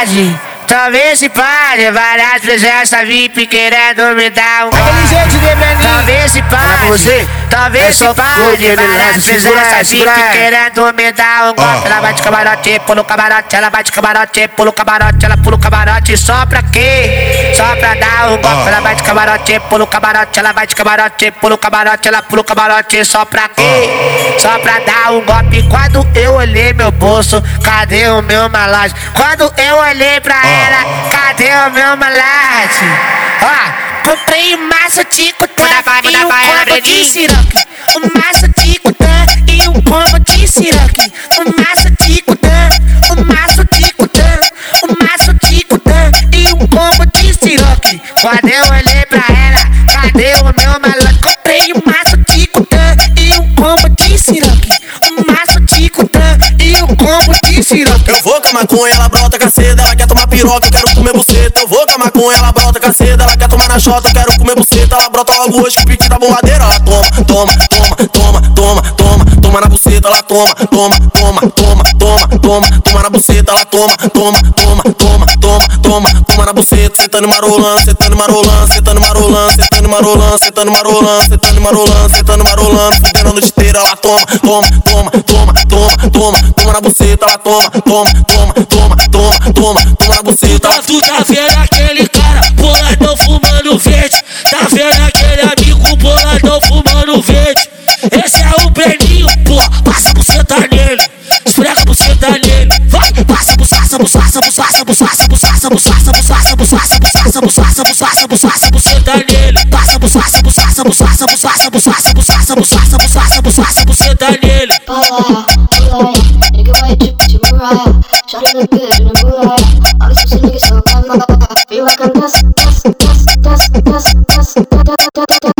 pode. Talvez se pare, várias presenças VIP querendo me dar um Aquele jeito de menino. Talvez se pare, você. talvez É se menino, várias presenças. VIP querendo me dar um golpe. Ela vai de camarote, pula o camarote, ela vai de camarote, pula o camarote, ela pula o camarote, só pra quê? Só pra dar um golpe. Ela vai de camarote, pula o camarote, ela vai de camarote, pula o camarote, ela pula o camarote, só pra quê? Só pra dar um golpe. Quando eu olhei meu bolso, cadê o meu malage? Quando eu olhei pra ela, cadê o meu malage? Ó, comprei um maço de cutã e um combo de siroque. Um maço de cutã e um combo de siroque. Um maço de cutã, um maço de cutã, um maço de cutã e um combo de siroque. Quando eu olhei Eu vou com a maconha, ela brota com a seda, ela quer tomar piroca, eu quero comer buceta. Eu vou com a maconha, ela brota com a seda, ela quer tomar na chota, eu quero comer buceta. Ela brota logo hoje o pique da borradeira. Ela toma, toma, toma, toma, toma, toma, toma na buceta, ela toma, toma, toma, toma, toma, toma, toma na buceta, ela toma, toma, toma, toma, toma, toma, toma na buceta, sentando marolando, sentando marolando, sentando marolando, sentando marolando, sentando marolando, sentando marolando, sentando marolando, fudendo a noite inteira, ela toma, toma, toma, toma, toma, toma, toma na buceta, ela toma, toma, toma, toma, toma, toma, toma na buceta. Tá, tu tá vendo aquele cara boladão fumando verde? Tá vendo aquele amigo boladão fumando verde? Esse é o Breninho, pô, passa buceta nele. Esfrega buceta nele. Vai, passa, passa, passa, passa, passa, passa, passa, passa, passa, passa, passa, passa, passa, passa, passa, passa, buceta nele. Passa, passa, passa, passa, passa, passa, passa, passa, passa, passa, passa, buceta nele you wanna do right. Look good in the moonlight. All these niggas so bad, Feel like I'm dust, dust, dust, dust, dust, dust, dust, dust, dust, dust.